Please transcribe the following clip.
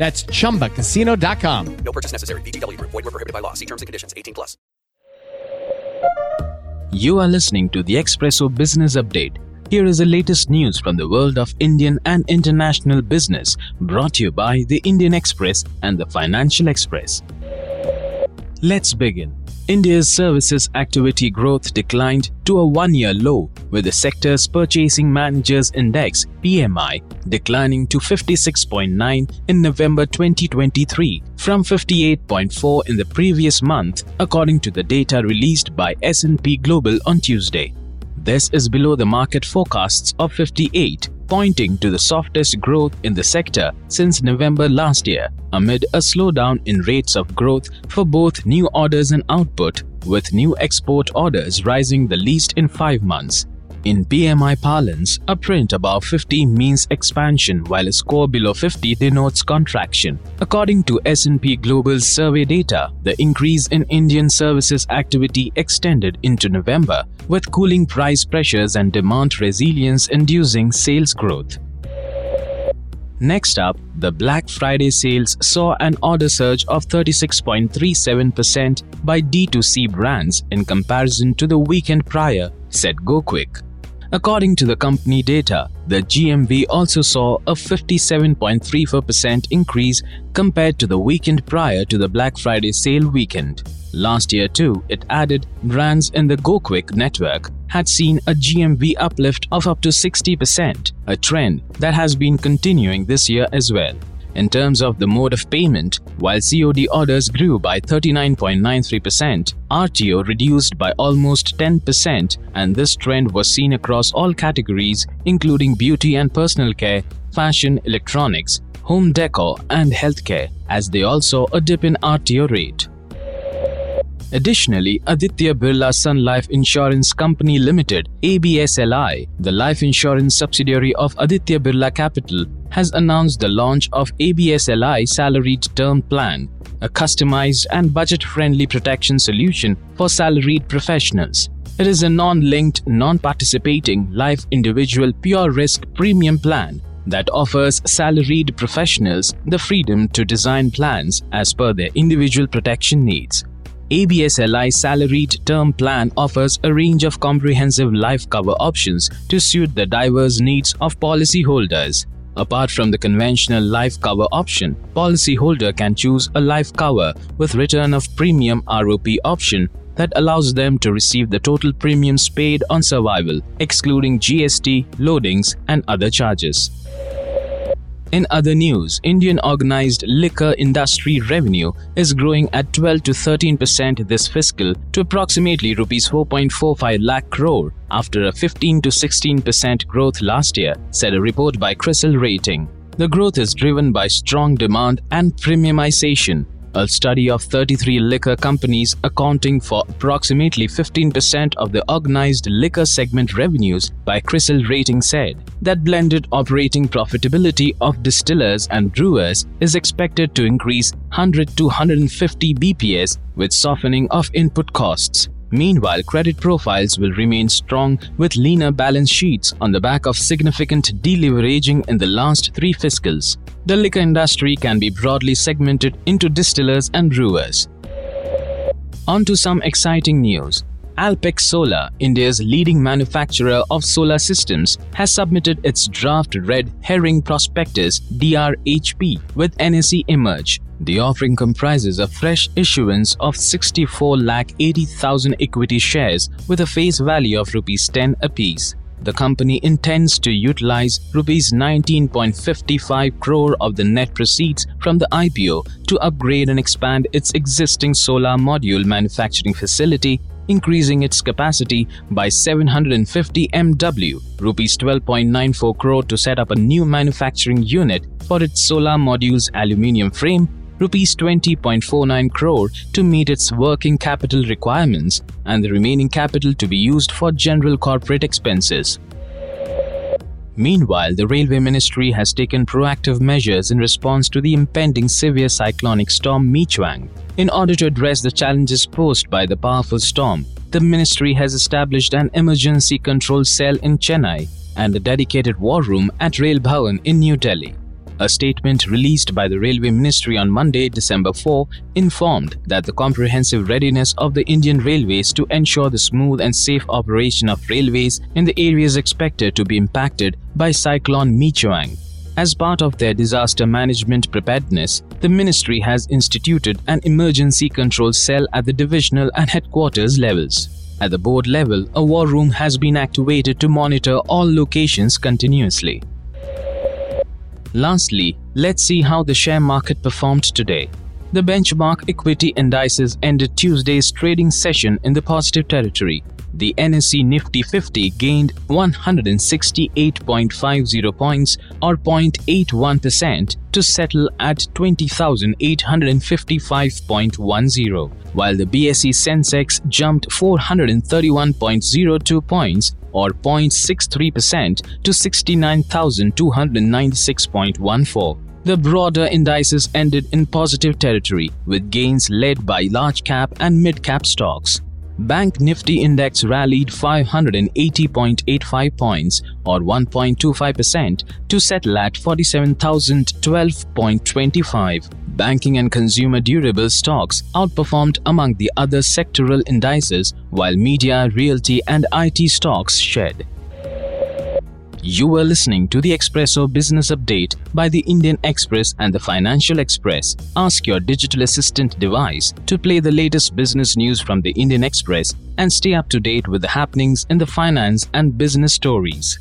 That's chumbacasino.com. No purchase necessary. VGW Group. Void were prohibited by law. See terms and conditions. 18 plus. You are listening to the Expresso Business Update. Here is the latest news from the world of Indian and international business brought to you by the Indian Express and the Financial Express. Let's begin. India's services activity growth declined to a one year low, with the sector's Purchasing Managers Index PMI declining to 56.9 in November 2023 from 58.4 in the previous month, according to the data released by S&P Global on Tuesday. This is below the market forecasts of 58, pointing to the softest growth in the sector since November last year, amid a slowdown in rates of growth for both new orders and output, with new export orders rising the least in five months. In PMI parlance, a print above 50 means expansion while a score below 50 denotes contraction. According to S&P Global's survey data, the increase in Indian services activity extended into November, with cooling price pressures and demand resilience inducing sales growth. Next up, the Black Friday sales saw an order surge of 36.37% by D2C brands in comparison to the weekend prior, said GoKwik. According to the company data, the GMV also saw a 57.34% increase compared to the weekend prior to the Black Friday sale weekend. Last year too, it added brands in the GoKwik network had seen a GMV uplift of up to 60%, a trend that has been continuing this year as well. In terms of the mode of payment, while COD orders grew by 39.93%, RTO reduced by almost 10%, and this trend was seen across all categories, including beauty and personal care, fashion, electronics, home decor, and healthcare, as they all saw a dip in RTO rate. Additionally, Aditya Birla Sun Life Insurance Company Limited, ABSLI, the life insurance subsidiary of Aditya Birla Capital, has announced the launch of ABSLI Salaried Term Plan, a customized and budget-friendly protection solution for salaried professionals. It is a non-linked, non-participating life individual pure risk premium plan that offers salaried professionals the freedom to design plans as per their individual protection needs. ABSLI Salaried Term Plan offers a range of comprehensive life cover options to suit the diverse needs of policyholders. Apart from the conventional life cover option, policyholder can choose a life cover with return of premium ROP option that allows them to receive the total premiums paid on survival, excluding GST, loadings, and other charges. In other news, Indian organized liquor industry revenue is growing at 12 to 13% this fiscal to approximately rupees 4.45 lakh crore after a 15 to 16% growth last year, said a report by CRISIL Rating. The growth is driven by strong demand and premiumization, a study of 33 liquor companies accounting for approximately 15% of the organized liquor segment revenues by CRISIL Rating said that blended operating profitability of distillers and brewers is expected to increase 100 to 150 BPS with softening of input costs. Meanwhile, credit profiles will remain strong with leaner balance sheets on the back of significant deleveraging in the last three fiscals. The liquor industry can be broadly segmented into distillers and brewers. On to some exciting news. Alpex Solar, India's leading manufacturer of solar systems, has submitted its draft Red Herring Prospectus DRHP with NSE Emerge The offering comprises a fresh issuance of 64,80,000 equity shares with a face value of rupees 10 apiece. The company intends to utilize rupees 19.55 crore of the net proceeds from the IPO to upgrade and expand its existing solar module manufacturing facility increasing its capacity by 750 MW, rupees 12.94 crore to set up a new manufacturing unit for its solar modules aluminium frame, rupees 20.49 crore to meet its working capital requirements, and the remaining capital to be used for general corporate expenses. Meanwhile, the Railway Ministry has taken proactive measures in response to the impending severe cyclonic storm Michuang. In order to address the challenges posed by the powerful storm, the ministry has established an emergency control cell in Chennai and a dedicated war room at Rail Bhavan in New Delhi. A statement released by the Railway Ministry on Monday, December 4, informed that the comprehensive readiness of the Indian Railways to ensure the smooth and safe operation of railways in the areas expected to be impacted by Cyclone Michuang. As part of their disaster management preparedness, the ministry has instituted an emergency control cell at the divisional and headquarters levels. At the board level, a war room has been activated to monitor all locations continuously. Lastly, let's see how the share market performed today. The benchmark equity indices ended Tuesday's trading session in the positive territory. The NSE Nifty 50 gained 168.50 points or 0.81% to settle at 20,855.10, while the BSE Sensex jumped 431.02 points or 0.63% to 69,296.14. The broader indices ended in positive territory with gains led by large cap and mid cap stocks. Bank Nifty index rallied 580.85 points or 1.25% to settle at 47,012.25. Banking and consumer durable stocks outperformed among the other sectoral indices while media, realty and IT stocks shed. You are listening to the Expresso Business Update by the Indian Express and the Financial Express. Ask your digital assistant device to play the latest business news from the Indian Express and stay up to date with the happenings in the finance and business stories.